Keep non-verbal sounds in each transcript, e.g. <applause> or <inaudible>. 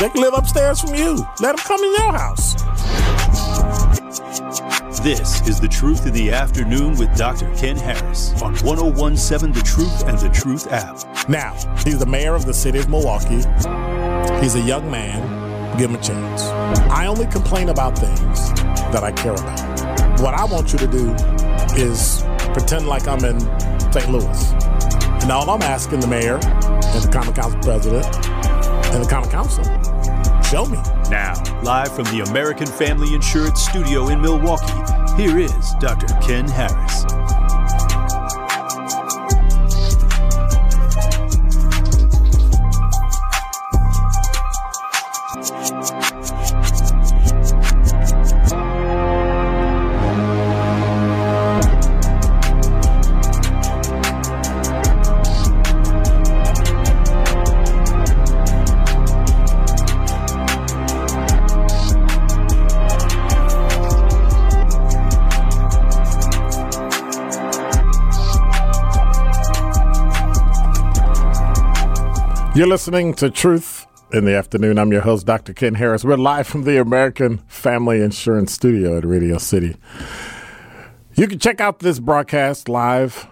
they can live upstairs from you. Let them come in your house. This is The Truth in the Afternoon with Dr. Ken Harris on 1017 The Truth and The Truth app. Now, he's the mayor of the city of Milwaukee. He's a young man. Give him a chance. I only complain about things that I care about. What I want you to do is pretend like I'm in St. Louis. And all I'm asking the mayor and the common council president and the common council, show me. Now, live from the American Family Insurance Studio in Milwaukee, here is Dr. Ken Harris. You're listening to Truth in the Afternoon. I'm your host, Dr. Ken Harris. We're live from the American Family Insurance Studio at Radio City. You can check out this broadcast live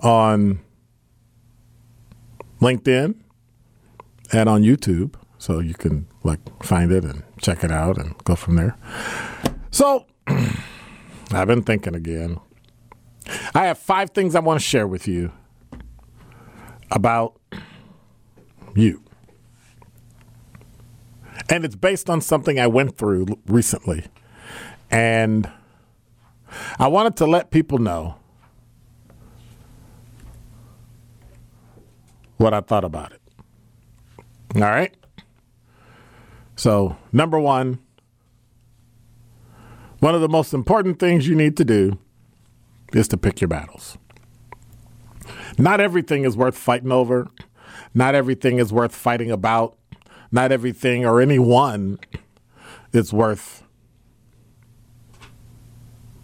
on LinkedIn and on YouTube. So you can like find it and check it out and go from there. So <clears throat> I've been thinking again. I have five things I want to share with you about you. And it's based on something I went through recently. And I wanted to let people know what I thought about it. All right? So, number one, one of the most important things you need to do is to pick your battles. Not everything is worth fighting over. Not everything is worth fighting about. Not everything or anyone is worth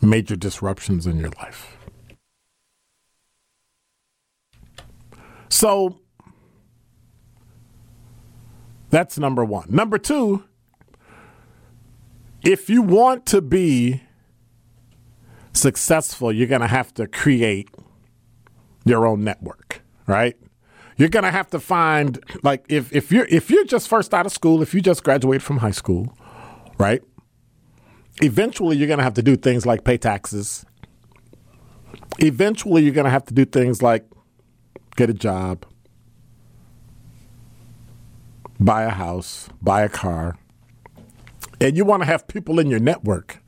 major disruptions in your life. So that's number one. Number two, if you want to be successful, you're going to have to create your own network, right? You're gonna have to find like if if you're if you're just first out of school, if you just graduated from high school, right? Eventually, you're gonna have to do things like pay taxes. Eventually, you're gonna have to do things like get a job, buy a house, buy a car, and you want to have people in your network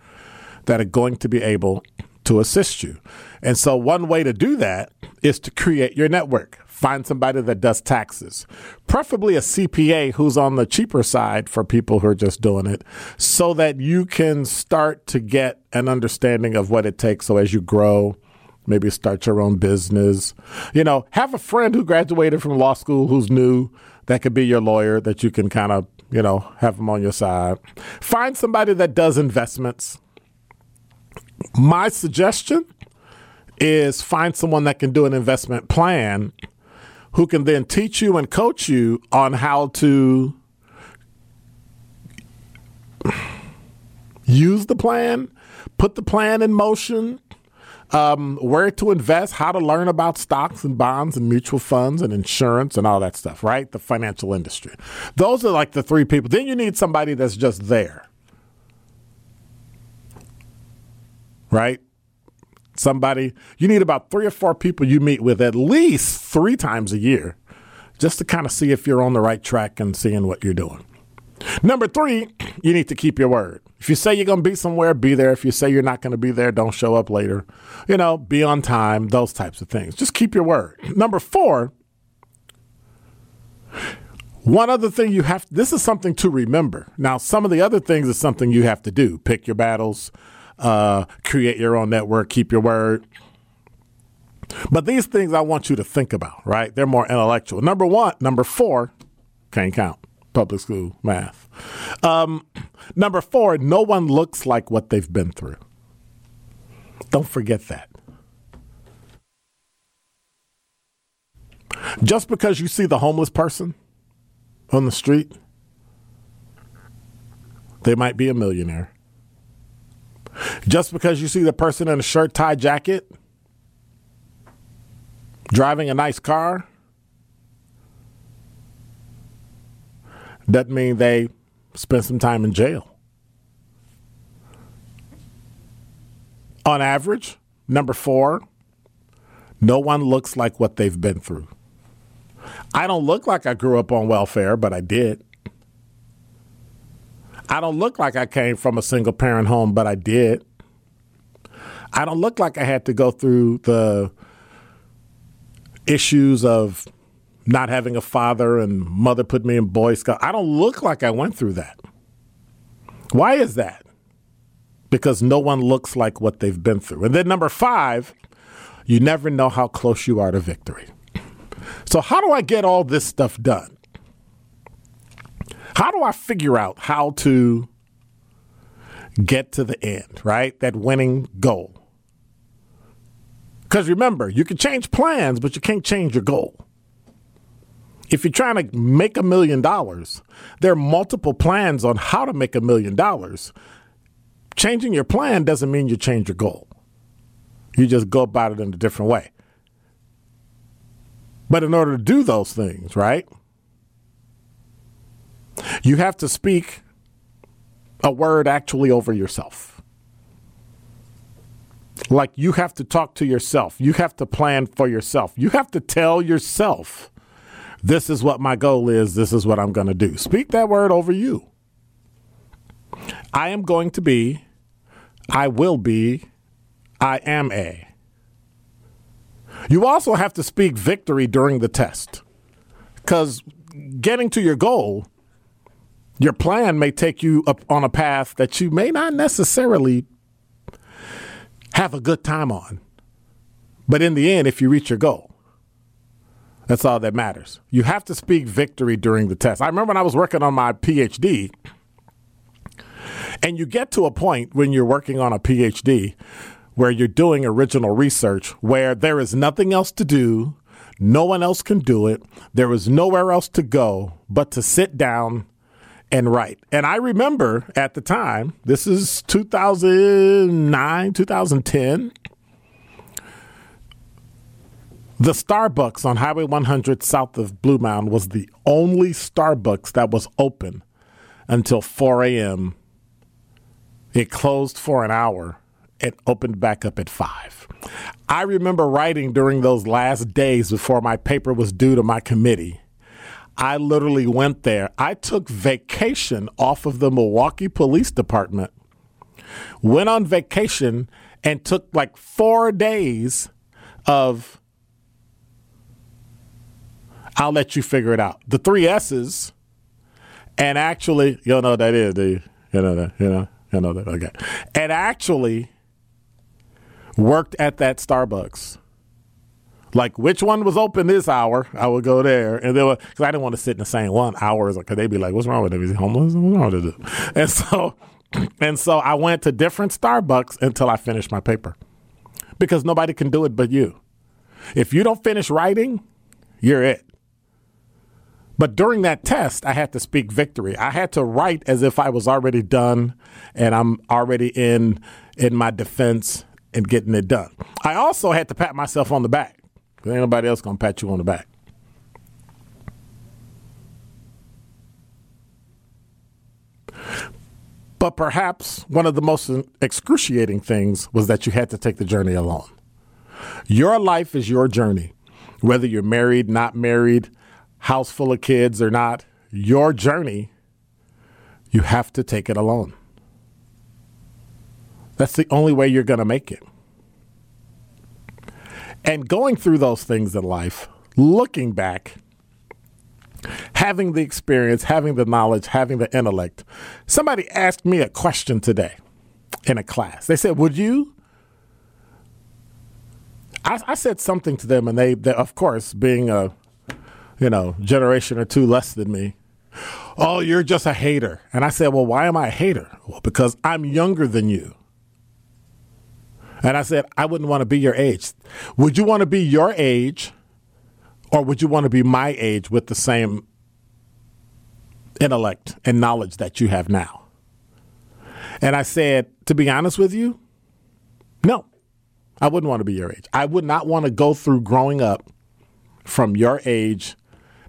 that are going to be able to assist you. And so, one way to do that is to create your network. Find somebody that does taxes, preferably a CPA who's on the cheaper side for people who are just doing it, so that you can start to get an understanding of what it takes. So, as you grow, maybe start your own business. You know, have a friend who graduated from law school who's new that could be your lawyer that you can kind of, you know, have them on your side. Find somebody that does investments my suggestion is find someone that can do an investment plan who can then teach you and coach you on how to use the plan, put the plan in motion, um, where to invest, how to learn about stocks and bonds and mutual funds and insurance and all that stuff, right? The financial industry. Those are like the three people. Then you need somebody that's just there. right? Somebody, you need about three or four people you meet with at least three times a year just to kind of see if you're on the right track and seeing what you're doing. Number three, <clears throat> you need to keep your word. If you say you're going to be somewhere, be there. If you say you're not going to be there, don't show up later. You know, be on time, those types of things. Just keep your word. <clears throat> Number four, one other thing you have, this is something to remember. Now, some of the other things is something you have to do. Pick your battles, uh, create your own network, keep your word. But these things I want you to think about, right? They're more intellectual. Number one, number four, can't count public school math. Um, number four, no one looks like what they've been through. Don't forget that. Just because you see the homeless person on the street, they might be a millionaire. Just because you see the person in a shirt tie jacket driving a nice car doesn't mean they spent some time in jail. On average, number four, no one looks like what they've been through. I don't look like I grew up on welfare, but I did. I don't look like I came from a single parent home, but I did. I don't look like I had to go through the issues of not having a father and mother put me in Boy Scout. I don't look like I went through that. Why is that? Because no one looks like what they've been through. And then number five, you never know how close you are to victory. So, how do I get all this stuff done? How do I figure out how to get to the end, right? That winning goal. Because remember, you can change plans, but you can't change your goal. If you're trying to make a million dollars, there are multiple plans on how to make a million dollars. Changing your plan doesn't mean you change your goal. You just go about it in a different way. But in order to do those things, right, you have to speak a word actually over yourself. Like you have to talk to yourself. You have to plan for yourself. You have to tell yourself, this is what my goal is. This is what I'm going to do. Speak that word over you. I am going to be, I will be, I am a. You also have to speak victory during the test because getting to your goal, your plan may take you up on a path that you may not necessarily have a good time on. But in the end, if you reach your goal, that's all that matters. You have to speak victory during the test. I remember when I was working on my PhD, and you get to a point when you're working on a PhD where you're doing original research where there is nothing else to do, no one else can do it, there is nowhere else to go but to sit down and write. And I remember at the time, this is 2009, 2010. The Starbucks on Highway 100 south of Bluemound was the only Starbucks that was open until 4 a.m. It closed for an hour it opened back up at five. I remember writing during those last days before my paper was due to my committee. I literally went there. I took vacation off of the Milwaukee Police Department, went on vacation, and took like four days of. I'll let you figure it out. The three S's, and actually, you know what that is, do you? You know that, you know, you know that. Okay, and actually worked at that Starbucks. Like which one was open this hour? I would go there, and they were because I didn't want to sit in the same one hours because they'd be like, "What's wrong with him? Is he homeless? What's wrong with him?" And so, <clears throat> and so I went to different Starbucks until I finished my paper because nobody can do it but you. If you don't finish writing, you're it. But during that test, I had to speak victory. I had to write as if I was already done and I'm already in in my defense and getting it done. I also had to pat myself on the back ain't nobody else gonna pat you on the back. But perhaps one of the most excruciating things was that you had to take the journey alone. Your life is your journey, whether you're married, not married, house full of kids or not. Your journey, you have to take it alone. That's the only way you're going to make it. And going through those things in life, looking back, having the experience, having the knowledge, having the intellect. Somebody asked me a question today in a class. They said, Would you? I, I said something to them, and they, they, of course, being a you know generation or two less than me, oh, you're just a hater. And I said, Well, why am I a hater? Well, because I'm younger than you. And I said, I wouldn't want to be your age. Would you want to be your age or would you want to be my age with the same intellect and knowledge that you have now? And I said, to be honest with you, no, I wouldn't want to be your age. I would not want to go through growing up from your age,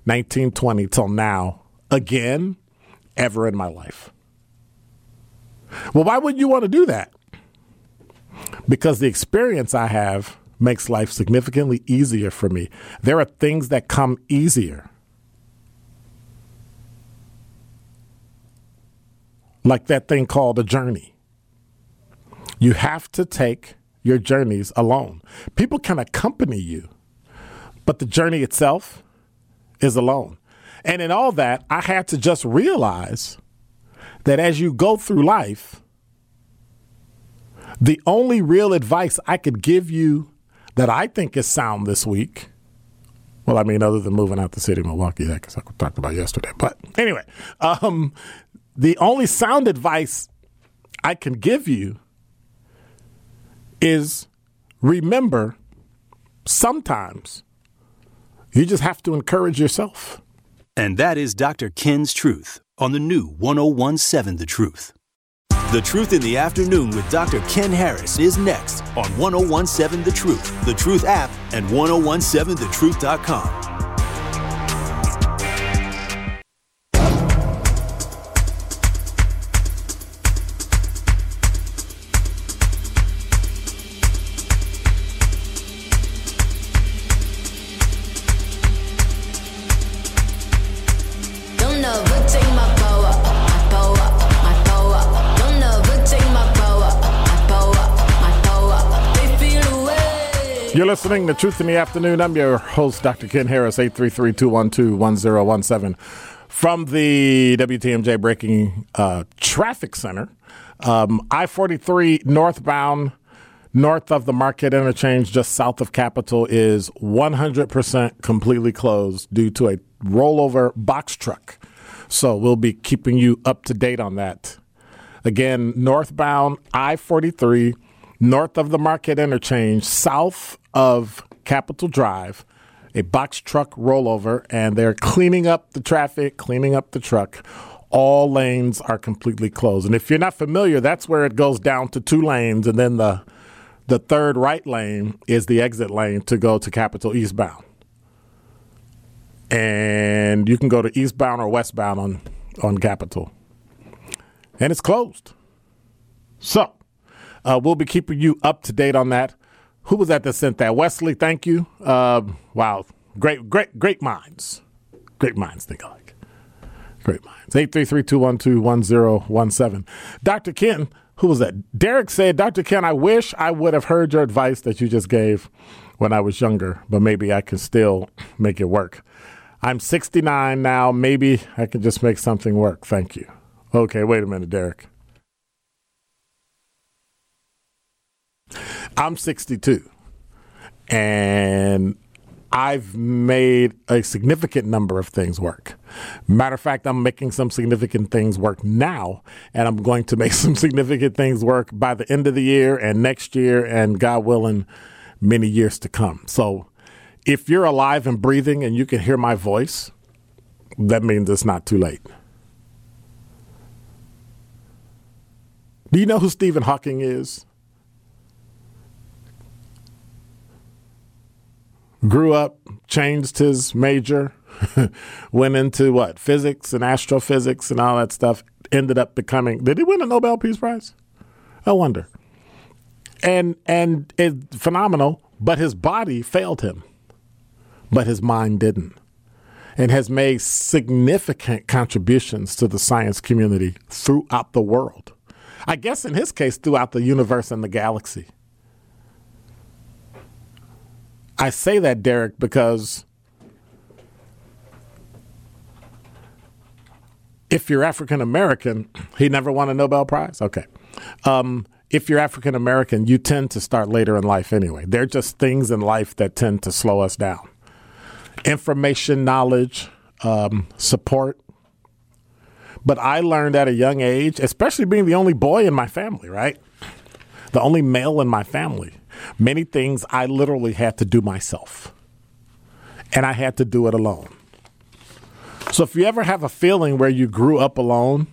1920 till now, again, ever in my life. Well, why would you want to do that? Because the experience I have makes life significantly easier for me. There are things that come easier. Like that thing called a journey. You have to take your journeys alone. People can accompany you, but the journey itself is alone. And in all that, I had to just realize that as you go through life, the only real advice I could give you that I think is sound this week. Well, I mean, other than moving out the city of Milwaukee, that because I talked about yesterday. But anyway, um, the only sound advice I can give you is remember sometimes you just have to encourage yourself. And that is Dr. Ken's Truth on the new 1017 The Truth. The Truth in the Afternoon with Dr. Ken Harris is next on 1017 The Truth, The Truth app, and 1017thetruth.com. You're listening to Truth in the Afternoon. I'm your host, Dr. Ken Harris, 833-212-1017 from the WTMJ Breaking uh, Traffic Center. Um, I-43 northbound, north of the Marquette Interchange, just south of Capitol, is 100% completely closed due to a rollover box truck. So we'll be keeping you up to date on that. Again, northbound I-43 north of the Marquette Interchange, south of Capitol Drive, a box truck rollover, and they're cleaning up the traffic, cleaning up the truck. All lanes are completely closed. And if you're not familiar, that's where it goes down to two lanes, and then the the third right lane is the exit lane to go to Capitol eastbound. And you can go to eastbound or westbound on on Capitol. And it's closed. So uh, we'll be keeping you up to date on that. Who was that that sent that? Wesley, thank you. Uh, wow, great, great, great minds. Great minds think alike. Great minds. 833-212-1017. Dr. Ken, who was that? Derek said, Dr. Ken, I wish I would have heard your advice that you just gave when I was younger, but maybe I can still make it work. I'm 69 now. Maybe I can just make something work. Thank you. Okay, wait a minute, Derek. I'm 62, and I've made a significant number of things work. Matter of fact, I'm making some significant things work now, and I'm going to make <laughs> some significant things work by the end of the year and next year, and God willing, many years to come. So, if you're alive and breathing and you can hear my voice, that means it's not too late. Do you know who Stephen Hawking is? Grew up, changed his major, <laughs> went into what physics and astrophysics and all that stuff. ended up becoming. Did he win a Nobel Peace Prize? I wonder. And and it's phenomenal, but his body failed him, but his mind didn't, and has made significant contributions to the science community throughout the world. I guess in his case, throughout the universe and the galaxy. I say that, Derek, because if you're African American, he never won a Nobel Prize. Okay. Um, if you're African American, you tend to start later in life anyway. There are just things in life that tend to slow us down. Information, knowledge, um, support. But I learned at a young age, especially being the only boy in my family, right? The only male in my family Many things I literally had to do myself, and I had to do it alone. So if you ever have a feeling where you grew up alone,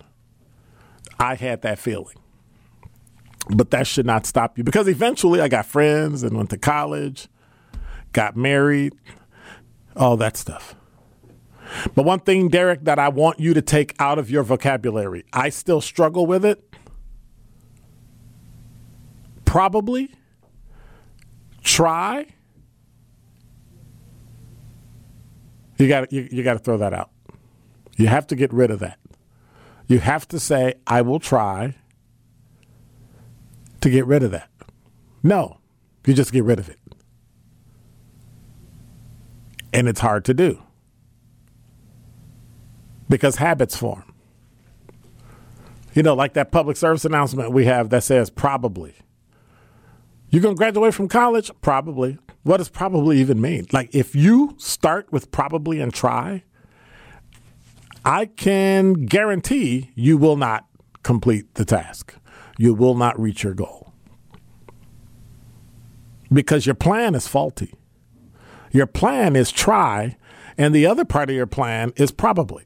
I had that feeling. But that should not stop you because eventually I got friends and went to college, got married, all that stuff. But one thing, Derek, that I want you to take out of your vocabulary, I still struggle with it. Probably try, you got you, you got to throw that out. You have to get rid of that. You have to say, I will try to get rid of that. No, you just get rid of it. And it's hard to do because habits form. You know, like that public service announcement we have that says probably. You gonna graduate from college? Probably. What does probably even mean? Like, if you start with probably and try, I can guarantee you will not complete the task. You will not reach your goal because your plan is faulty. Your plan is try, and the other part of your plan is probably.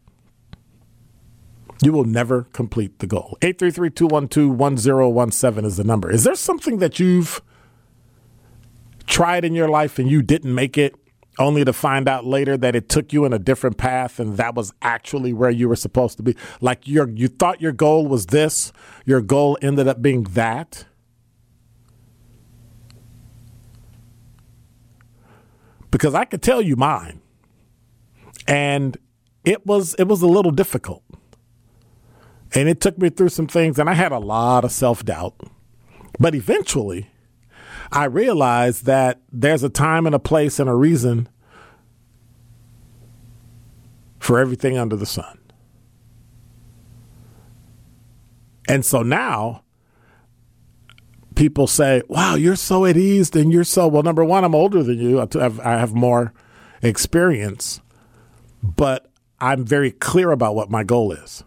You will never complete the goal. 833 212 1017 is the number. Is there something that you've tried in your life and you didn't make it only to find out later that it took you in a different path and that was actually where you were supposed to be. Like you you thought your goal was this your goal ended up being that. Because I could tell you mine. And it was it was a little difficult. And it took me through some things and I had a lot of self-doubt. But eventually I realized that there's a time and a place and a reason for everything under the sun. And so now people say, wow, you're so at ease and you're so, well, number one, I'm older than you. I have, I have more experience, but I'm very clear about what my goal is.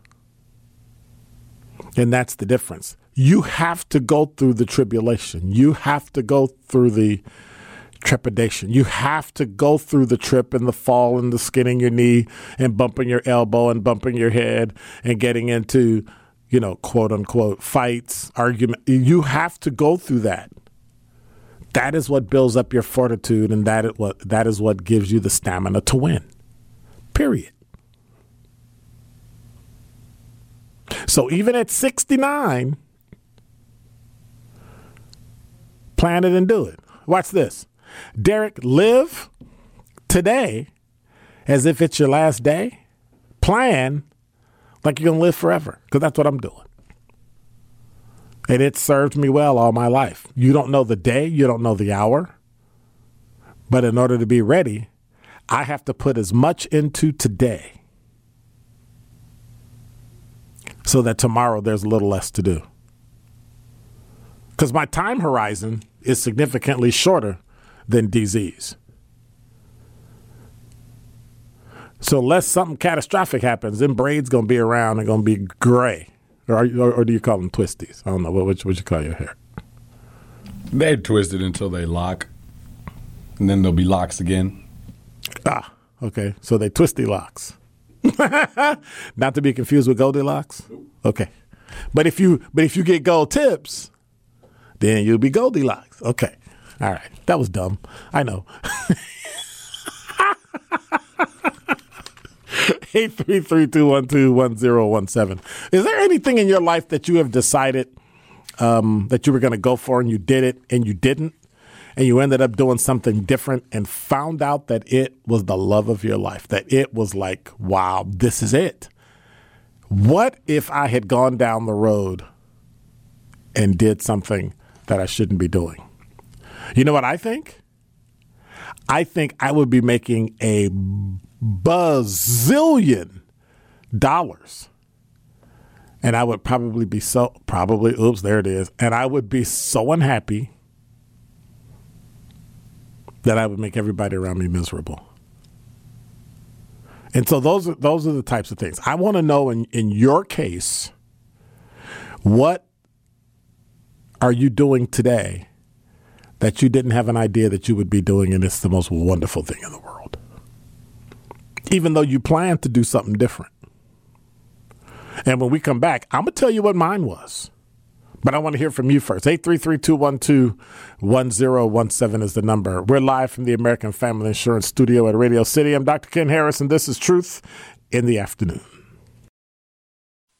And that's the difference you have to go through the tribulation. You have to go through the trepidation. You have to go through the trip and the fall and the skinning your knee and bumping your elbow and bumping your head and getting into, you know, quote unquote fights, argument. You have to go through that. That is what builds up your fortitude and that is what that is what gives you the stamina to win. Period. So even at 69, Plan it and do it. Watch this. Derek, live today as if it's your last day. Plan like you're going to live forever because that's what I'm doing. And it served me well all my life. You don't know the day, you don't know the hour. But in order to be ready, I have to put as much into today so that tomorrow there's a little less to do. Because my time horizon is significantly shorter than DZ's. So unless something catastrophic happens, then braids gonna be around and gonna be gray, or, or, or do you call them twisties? I don't know what what, what you call your hair. They're twisted until they lock, and then they'll be locks again. Ah, okay. So they twisty locks. <laughs> Not to be confused with Goldilocks. Okay, but if you but if you get gold tips, then you'll be Goldilocks. Okay. All right. That was dumb. I know. <laughs> 833-212-1017. Is there anything in your life that you have decided um, that you were going to go for and you did it and you didn't? And you ended up doing something different and found out that it was the love of your life, that it was like, wow, this is it. What if I had gone down the road and did something that I shouldn't be doing? You know what I think? I think I would be making a bazillion dollars. And I would probably be so, probably, oops, there it is. And I would be so unhappy that I would make everybody around me miserable. And so those are, those are the types of things. I want to know in, in your case, what are you doing today that you didn't have an idea that you would be doing, and it's the most wonderful thing in the world. Even though you plan to do something different. And when we come back, I'm going to tell you what mine was. But I want to hear from you first. 833-212-1017 is the number. We're live from the American Family Insurance Studio at Radio City. I'm Dr. Ken Harris, and this is Truth in the Afternoon.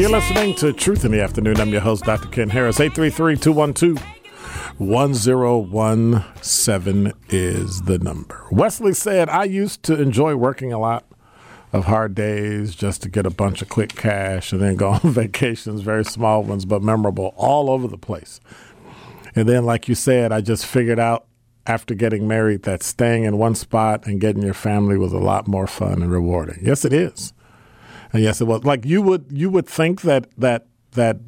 You're listening to. Truth in the Afternoon. I'm your host, Dr. Ken Harris. 833-212-1017 is the number. Wesley said, I used to enjoy working a lot of hard days just to get a bunch of quick cash and then go <laughs> on vacations, very small ones, but memorable all over the place. And then, like you said, I just figured out after getting married that staying in one spot and getting your family was a lot more fun and rewarding. Yes, it is. And yes, it was. Like you would you would think that that that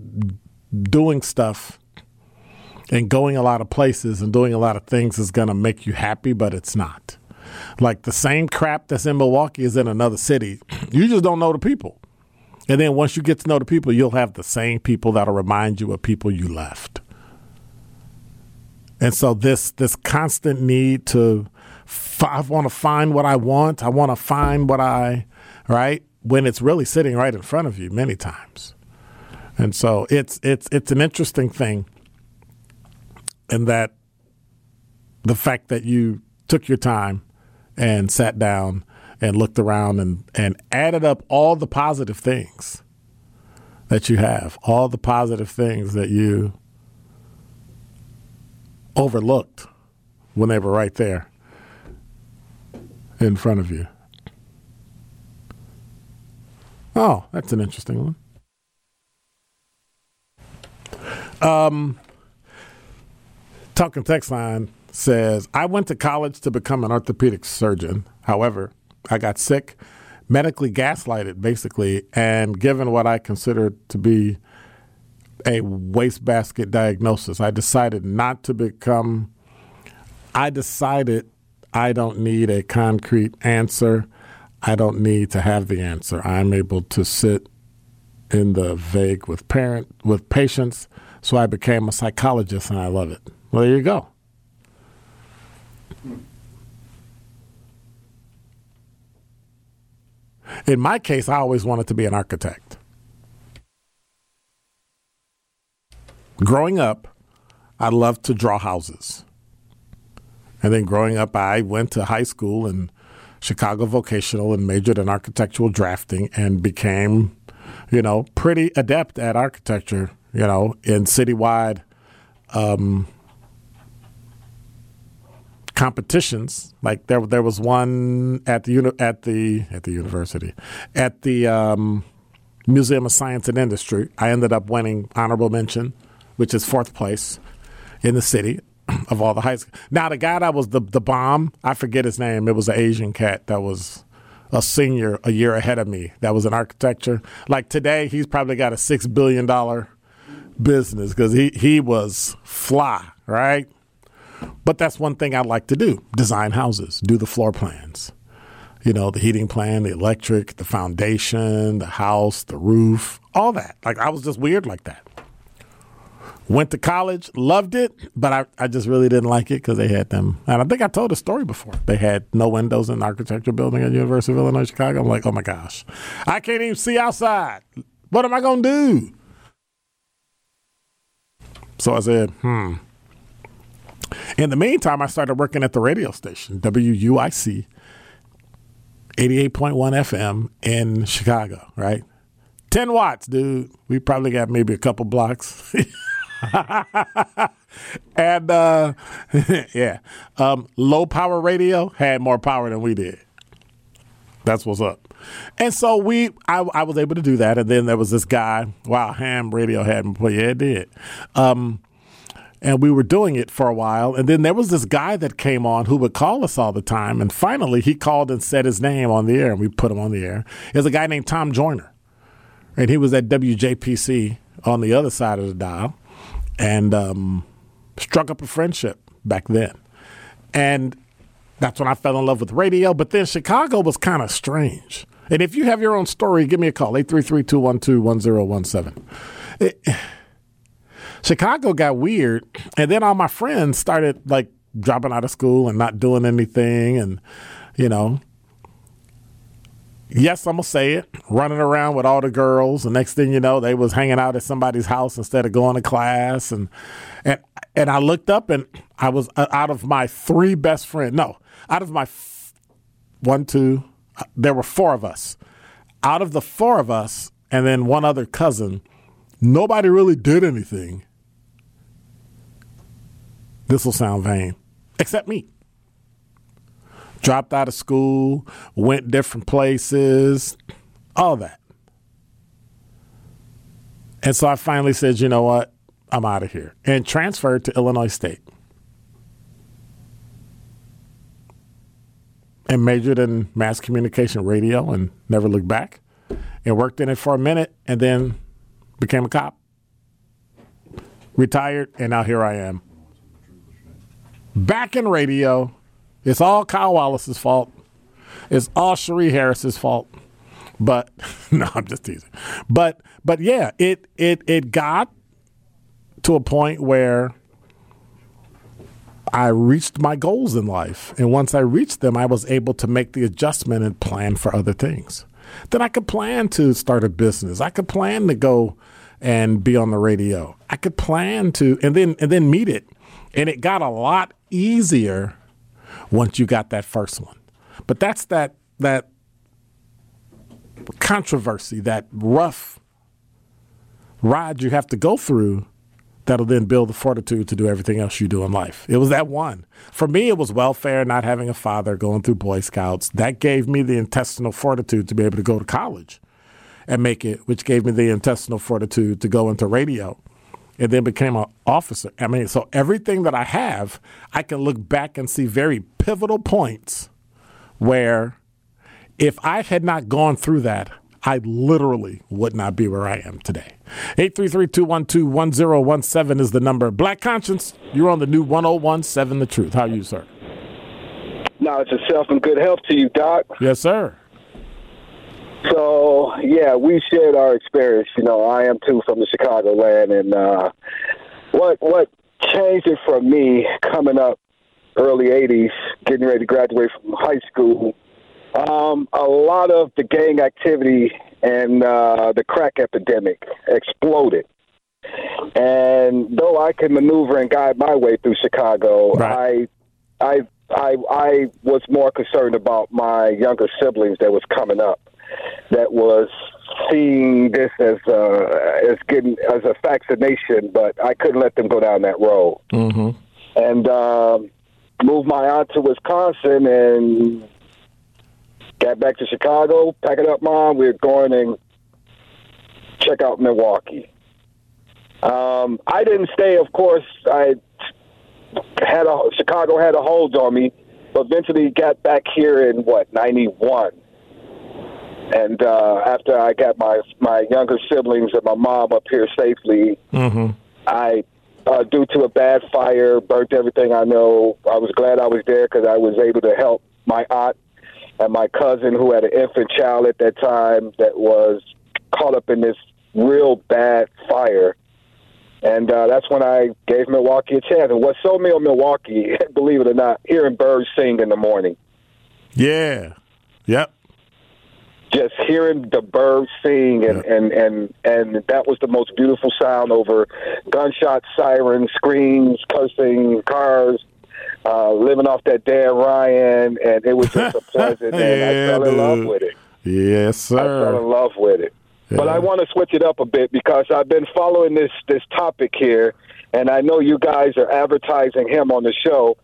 doing stuff and going a lot of places and doing a lot of things is going to make you happy, but it's not. Like the same crap that's in Milwaukee is in another city. You just don't know the people. And then once you get to know the people, you'll have the same people that'll remind you of people you left. And so this this constant need to I want to find what I want. I want to find what I right when it's really sitting right in front of you many times. And so it's it's it's an interesting thing in that the fact that you took your time and sat down and looked around and, and added up all the positive things that you have, all the positive things that you overlooked when they were right there in front of you. Oh, that's an interesting one. Um, Talking Text Line says, I went to college to become an orthopedic surgeon. However, I got sick, medically gaslighted, basically, and given what I considered to be a wastebasket diagnosis, I decided not to become, I decided I don't need a concrete answer. I don't need to have the answer. I'm able to sit in the vague with parent with patients. So I became a psychologist and I love it. Well, there you go. In my case, I always wanted to be an architect. Growing up, I loved to draw houses. And then growing up, I went to high school and Chicago Vocational and majored in architectural drafting and became, you know, pretty adept at architecture, you know, in citywide um, competitions. Like there, there was one at the uni- at the at the university, at the um, Museum of Science and Industry. I ended up winning honorable mention, which is fourth place in the city <clears throat> of all the high school. Now the guy that was the the bomb, I forget his name. It was an Asian cat that was a senior a year ahead of me. That was in architecture. Like today, he's probably got a six billion dollar business because he he was fly right. But that's one thing I like to do design houses, do the floor plans. You know, the heating plan, the electric, the foundation, the house, the roof, all that. Like, I was just weird like that. Went to college, loved it, but I, I just really didn't like it because they had them. And I think I told a story before. They had no windows in the architecture building at University of Illinois Chicago. I'm like, oh my gosh, I can't even see outside. What am I going to do? So I said, hmm. In the meantime, I started working at the radio station, WUIC, 88.1 FM in Chicago, right? 10 watts, dude. We probably got maybe a couple blocks. <laughs> <laughs> and uh, <laughs> yeah, um, low power radio had more power than we did. That's what's up. And so we, I, I was able to do that. And then there was this guy. Wow, ham radio had me. Yeah, it did. Um, and we were doing it for a while. And then there was this guy that came on who would call us all the time. And finally, he called and said his name on the air, and we put him on the air. There's a guy named Tom Joyner, and he was at WJPC on the other side of the dial, and um, struck up a friendship back then. And that's when I fell in love with radio. But then Chicago was kind of strange. And if you have your own story, give me a call 833 212 1017. <sighs> Chicago got weird. And then all my friends started like dropping out of school and not doing anything. And, you know, yes, I'm gonna say it, running around with all the girls. The next thing you know, they was hanging out at somebody's house instead of going to class. And and and I looked up and I was uh, out of my three best friends. No, out of my f- one, two, uh, there were four of us. Out of the four of us, and then one other cousin, nobody really did anything. This will sound vain, except me. Dropped out of school, went different places, all that. And so I finally said, you know what? I'm out of here. And transferred to Illinois State. And majored in mass communication radio and never looked back. And worked in it for a minute and then became a cop. Retired, and now here I am. Back in radio. It's all Kyle Wallace's fault. It's all Cherie Harris's fault. But <laughs> no, I'm just teasing. But but yeah, it it it got to a point where I reached my goals in life. And once I reached them, I was able to make the adjustment and plan for other things. Then I could plan to start a business. I could plan to go and be on the radio. I could plan to and then and then meet it. And it got a lot easier once you got that first one. But that's that that controversy, that rough ride you have to go through that'll then build the fortitude to do everything else you do in life. It was that one. For me, it was welfare, not having a father, going through Boy Scouts. That gave me the intestinal fortitude to be able to go to college and make it, which gave me the intestinal fortitude to go into radio and then became an officer. I mean, so everything that I have, I can look back and see very pivotal points where if I had not gone through that, I literally would not be where I am today. 833-212-1017 is the number. Black Conscience, you're on the new 1017 The Truth. How are you, sir? Knowledge yourself and good health to you, Doc. Yes, sir. So, yeah, we shared our experience. You know, I am too from the Chicago land, and uh, what what changed it for me coming up early '80s, getting ready to graduate from high school. Um, a lot of the gang activity and uh, the crack epidemic exploded. And though I could maneuver and guide my way through Chicago, Right. I, I, I, I was more concerned about my younger siblings that was coming up, that was seeing this as uh, as getting as a vaccination, but I couldn't let them go down that road. Mm-hmm. And um, moved my aunt to Wisconsin and got back to Chicago. Pack it up, mom. We're going and check out Milwaukee. Um, I didn't stay, of course. I had a Chicago had a hold on me, but eventually got back here in what '91. And uh, after I got my my younger siblings and my mom up here safely, Mm-hmm. I uh, due to a bad fire, burnt everything I know. I was glad I was there because I was able to help my aunt and my cousin who had an infant child at that time that was caught up in this real bad fire. And uh, that's when I gave Milwaukee a chance. And what sold me on Milwaukee, <laughs> believe it or not, hearing birds sing in the morning. Yeah. Yep. Just hearing the birds sing, and, Yeah. and, and, and that was the most beautiful sound over gunshots, sirens, screams, cursing, cars, uh, living off that Dan Ryan. And it was just a <laughs> pleasant, and Yeah, I fell in love dude. with it. Yes, sir. I fell in love with it. But I want to switch it up a bit because I've been following this this topic here, and I know you guys are advertising him on the show.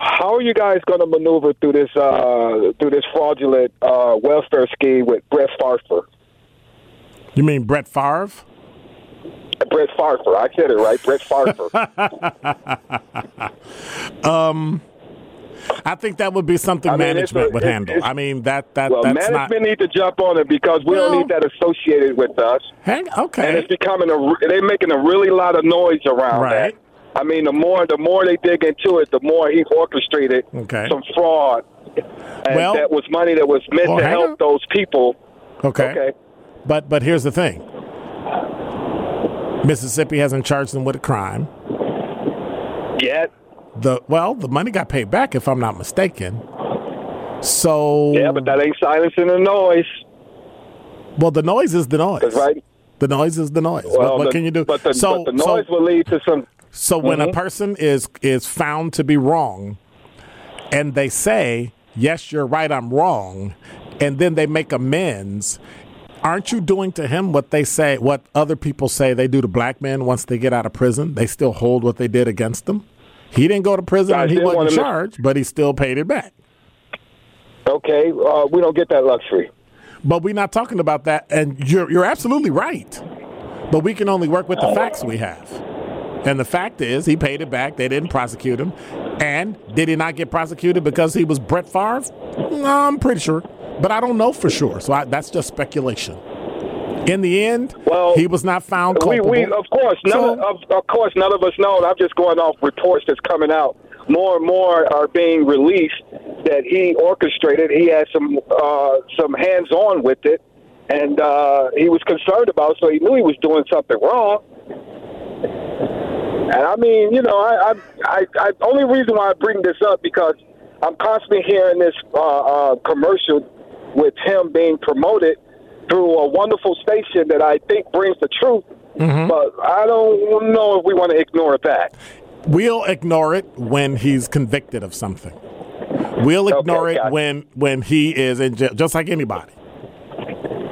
How are you guys going to maneuver through this uh, through this fraudulent uh, welfare scheme with Brett Farfer? You mean Brett Favre? Brett Farfer, I said it right. Brett Farfer. <laughs> I think that would be something I mean, management a- would handle. I mean that that well, that's management not. need to jump on it because we Well- don't need that associated with us. Hang and it's becoming a they're making a really lot of noise around Right. that. I mean, the more the more they dig into it, the more he orchestrated Okay. some fraud, and Well- that was money that was meant Well, to help on. those people. Okay. Okay, But but here's the thing. Mississippi hasn't charged them with a crime. yet, The well, the money got paid back if I'm not mistaken. So yeah, but that ain't silencing the noise. well, the noise is the noise. right? The noise is the noise. Well, what what the- can you do? But the, so but the so- noise will lead to some. So when Mm-hmm. a person is is found to be wrong, and they say, "Yes, you're right, I'm wrong," and then they make amends, aren't you doing to him what they say, what other people say they do to black men once they get out of prison? They still hold what they did against them. He didn't go to prison I and he wasn't want him to- charged, but he still paid it back. Okay, uh, we don't get that luxury. But we're not talking about that, and you're you're absolutely right. But we can only work with the facts we have. And the fact is, he paid it back. They didn't prosecute him. And did he not get prosecuted because he was Brett Favre? I'm pretty sure. But I don't know for sure. So I, that's just speculation. In the end, Well, he was not found We, culpable. we of course none So- of, of course none of us know. I'm just going off reports that's coming out. More and more are being released that he orchestrated. He had some uh, some hands on with it, and uh, he was concerned about. it, So he knew he was doing something wrong. And I mean, you know, I, I, I, I only reason why I bring this up because I'm constantly hearing this uh, uh, commercial with him being promoted through a wonderful station that I think brings the truth. Mm-hmm. But I don't know if we want to ignore that. We'll ignore it when he's convicted of something. We'll Okay, ignore it got it. when when he is in jail, just like anybody.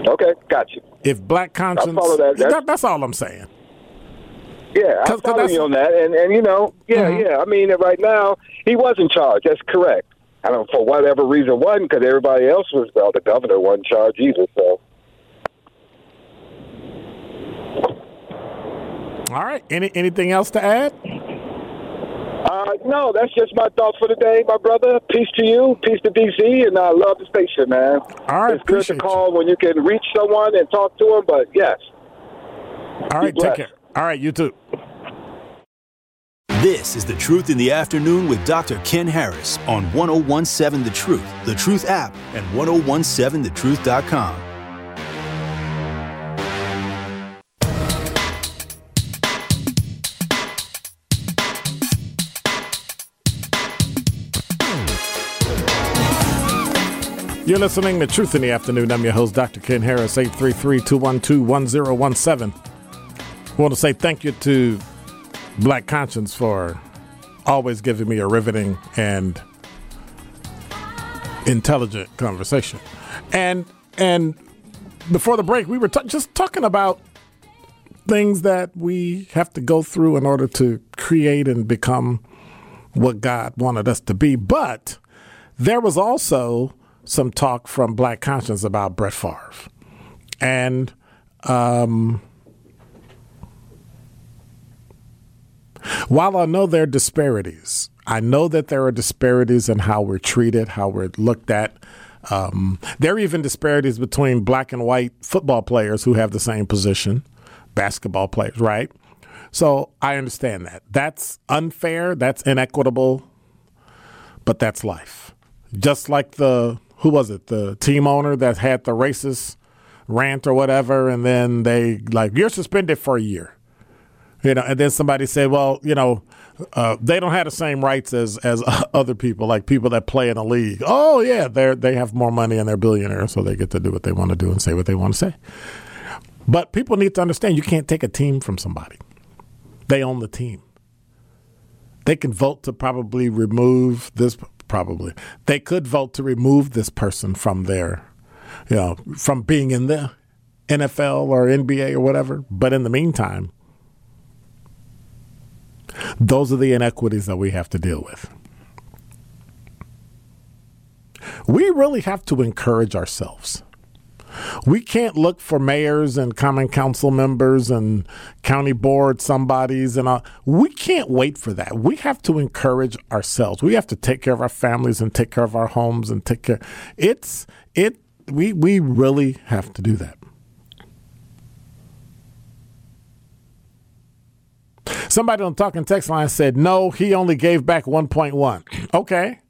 Okay, got you. If black conscience, follow that. That's- that's all I'm saying. Yeah, 'Cause- 'cause following you on that. And and you know, yeah, Mhm. yeah. I mean, right now he wasn't charged. That's correct. I don't for whatever reason wasn't because everybody else was. Well, the governor wasn't charged either. So All right. Any anything else to add? Uh, no, that's just my thoughts for the day, my brother. Peace to you, peace to DC, and I love the station, man. All right, it's good to appreciate call when you can reach someone and talk to them, but yes. All right, take care. All right, you too. This is The Truth in the Afternoon with Dr. Ken Harris on 1017 The Truth, The Truth app, and 1017thetruth.com. You're listening to Truth in the Afternoon. I'm your host, Dr. Ken Harris, 833-212-1017. I want to say thank you to Black Conscience for always giving me a riveting and intelligent conversation. And and before the break, we were ta- just talking about things that we have to go through in order to create and become what God wanted us to be. But there was also some talk from Black Conscience about Brett Favre. And um, while I know there are disparities, I know that there are disparities in how we're treated, how we're looked at. Um, there are even disparities between black and white football players who have the same position, basketball players, right? So I understand that. That's unfair, that's inequitable, but that's life. Just like the who was it? The team owner that had the racist rant or whatever and then they like you're suspended for a year. You know, and then somebody said, "Well, you know, uh, they don't have the same rights as as <laughs> other people, like people that play in a league. Oh yeah, they they have more money and they're billionaires, so they get to do what they want to do and say what they want to say. But people need to understand you can't take a team from somebody. They own the team. They can vote to probably remove this. Probably they could vote to remove this person from their, you know, from being in the NFL or NBA or whatever. But in the meantime, those are the inequities that we have to deal with. We really have to encourage ourselves. We can't look for mayors and common council members and county board somebodies and all. We can't wait for that. We have to encourage ourselves. We have to take care of our families and take care of our homes and take care. It's it. We we really have to do that. Somebody on talking text line said, no, he only gave back 1.1. <clears throat> okay.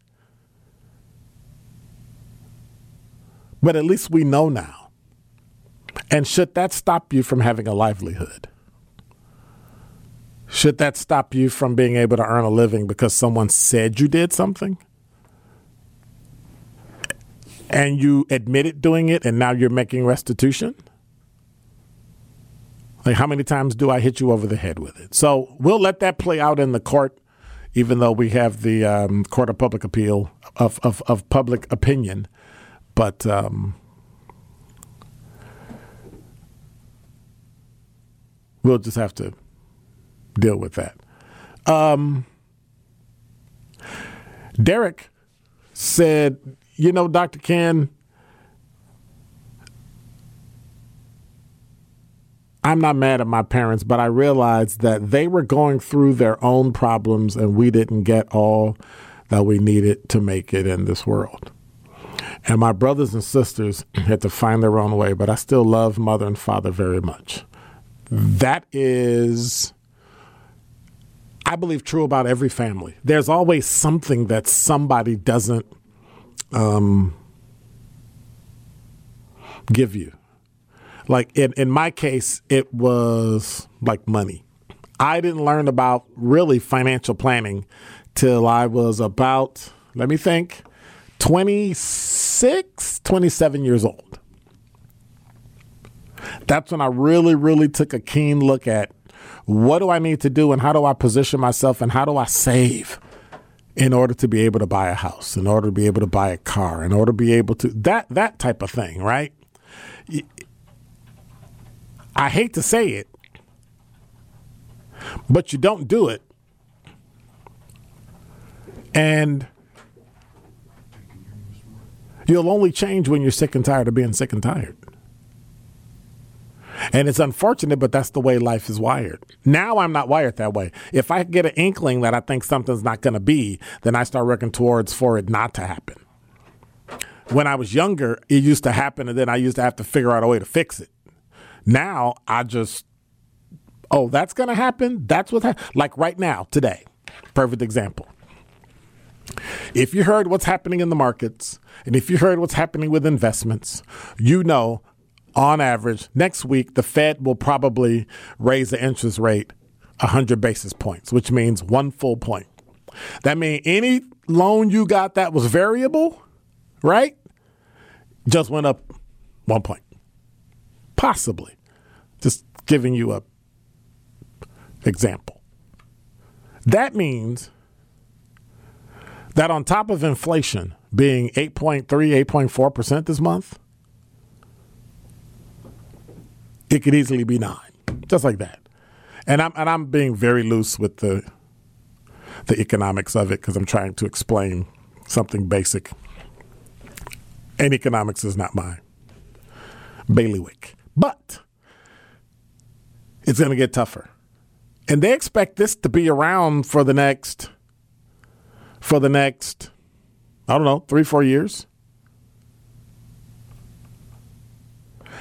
But at least we know now. And should that stop you from having a livelihood? Should that stop you from being able to earn a living because someone said you did something? And you admitted doing it and now you're making restitution? Like, how many times do I hit you over the head with it? So we'll let that play out in the court, even though we have the um, court of public appeal of, of, of public opinion. But um, we'll just have to deal with that. Um, Derek said, You know, Dr. Ken, I'm not mad at my parents, but I realized that they were going through their own problems and we didn't get all that we needed to make it in this world. And my brothers and sisters had to find their own way, but I still love mother and father very much. That is, I believe, true about every family. There's always something that somebody doesn't um, give you like in, in my case, it was like money. I didn't learn about really financial planning till I was about, let me think, 26, 27 years old. That's when I really, really took a keen look at what do I need to do and how do I position myself and how do I save in order to be able to buy a house, in order to be able to buy a car, in order to be able to that that type of thing, right? I hate to say it, but you don't do it. And you'll only change when you're sick and tired of being sick and tired. And it's unfortunate, but that's the way life is wired. Now I'm not wired that way. If I get an inkling that I think something's not going to be, then I start working towards for it not to happen. When I was younger, it used to happen, and then I used to have to figure out a way to fix it. Now I just, oh, that's going to happen. That's what, ha-. like right now, today, perfect example. If you heard what's happening in the markets and if you heard what's happening with investments, you know, on average, next week, the Fed will probably raise the interest rate 100 basis points, which means one full point. That means any loan you got that was variable, right, just went up one point. Possibly. Just giving you a example. That means that on top of inflation being 8.3, 8.4% this month, it could easily be 9, just like that. And I'm and I'm being very loose with the the economics of it because I'm trying to explain something basic. And economics is not my bailiwick. But it's going to get tougher. And they expect this to be around for the next, for the next, I don't know, three, four years.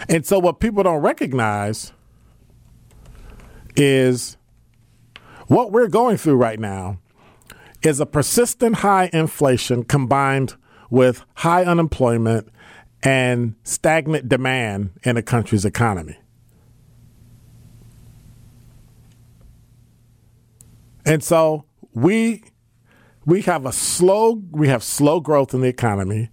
And so what people don't recognize is What we're going through right now is a persistent high inflation combined with high unemployment and stagnant demand in a country's economy. And so we we have a slow we have slow growth in the economy.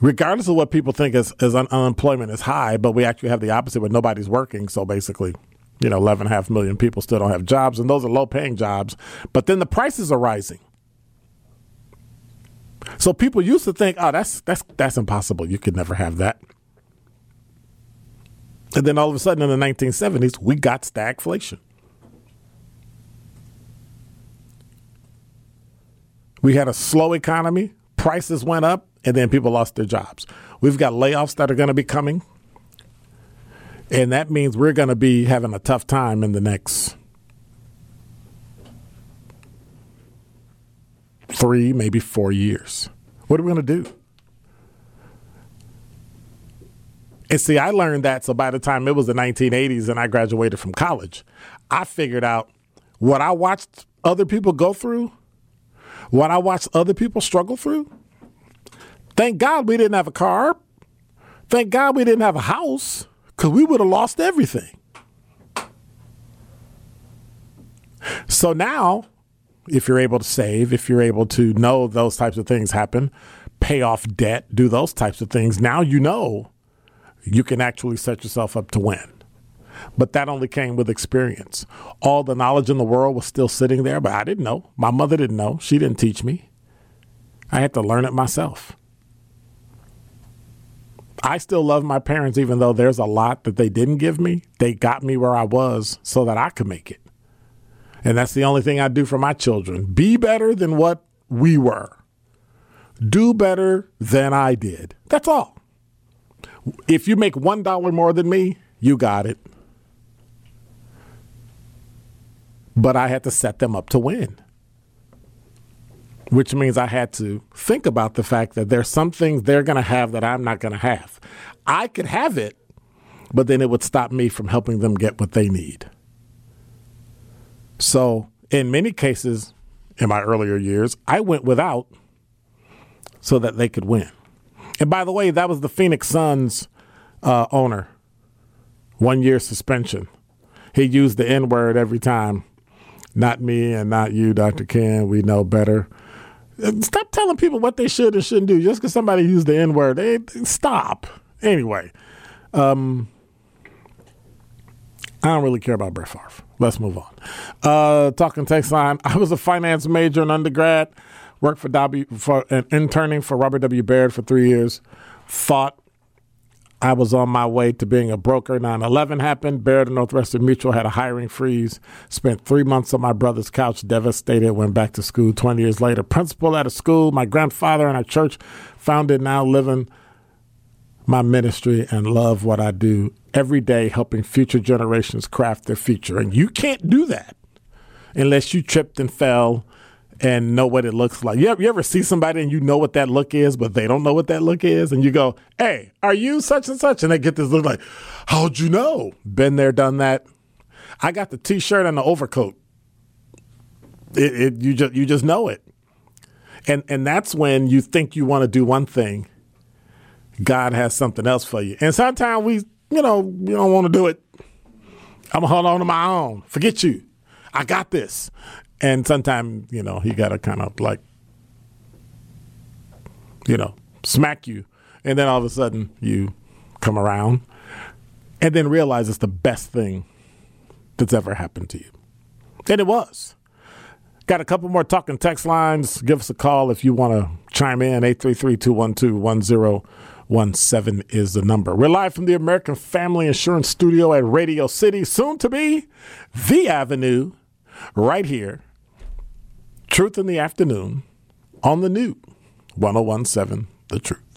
Regardless of what people think is, is un- unemployment is high but we actually have the opposite where nobody's working. So basically you know 11.5 million people still don't have jobs and those are low paying jobs. But then the prices are rising. So people used to think oh that's that's that's impossible. You could never have that. And then all of a sudden in the 1970s we got stagflation We had a slow economy, prices went up, and then people lost their jobs. We've got layoffs that are going to be coming. And that means we're going to be having a tough time in the next three, maybe four years. What are we going to do? And see, I learned that. So by the time it was the 1980s and I graduated from college, I figured out what I watched other people go through what I watched other people struggle through. Thank God we didn't have a car. Thank God we didn't have a house because we would have lost everything. So now, if you're able to save, if you're able to know those types of things happen, pay off debt, do those types of things, now you know you can actually set yourself up to win. But that only came with experience. All the knowledge in the world was still sitting there, but I didn't know. My mother didn't know. She didn't teach me. I had to learn it myself. I still love my parents, even though there's a lot that they didn't give me. They got me where I was so that I could make it. And that's the only thing I do for my children. Be better than what we were. Do better than I did. That's all. If you make $1 more than me, you got it. But I had to set them up to win. Which means I had to think about the fact that there's some things they're going to have that I'm not going to have. I could have it, but then it would stop me from helping them get what they need. So, in many cases, in my earlier years, I went without so that they could win. And by the way, that was the Phoenix Suns uh, owner. One year suspension. He used the N word every time not me and not you, Dr. Ken. We know better. Stop telling people what they should and shouldn't do. Just because somebody used the N word, they stop. Anyway, um, I don't really care about Brett Favre. Let's move on. Uh, talking text line. I was a finance major in undergrad. Worked for W for an interning for Robert W. Baird for three years. Thought I was on my way to being a broker. 9 11 happened. Baird and Northwestern Mutual had a hiring freeze. Spent three months on my brother's couch, devastated. Went back to school 20 years later. Principal at a school my grandfather and a church founded, now living my ministry and love what I do every day, helping future generations craft their future. And you can't do that unless you tripped and fell and know what it looks like. You ever, you ever see somebody and you know what that look is, but they don't know what that look is? And you go, hey, are you such and such? And they get this look like, how'd you know? Been there, done that. I got the t shirt and the overcoat. It, it, you just you just know it. And and that's when you think you want to do one thing, God has something else for you. And sometimes we, you know, we don't want to do it. I'm gonna hold on to my own. Forget you. I got this. And sometimes, you know, he got to kind of like, you know, smack you. And then all of a sudden you come around and then realize it's the best thing that's ever happened to you. And it was. Got a couple more talking text lines. Give us a call if you want to chime in. 833-212-1017 is the number. We're live from the American Family Insurance Studio at Radio City, soon to be The Avenue, right here Truth in the Afternoon on the new 1017 The Truth.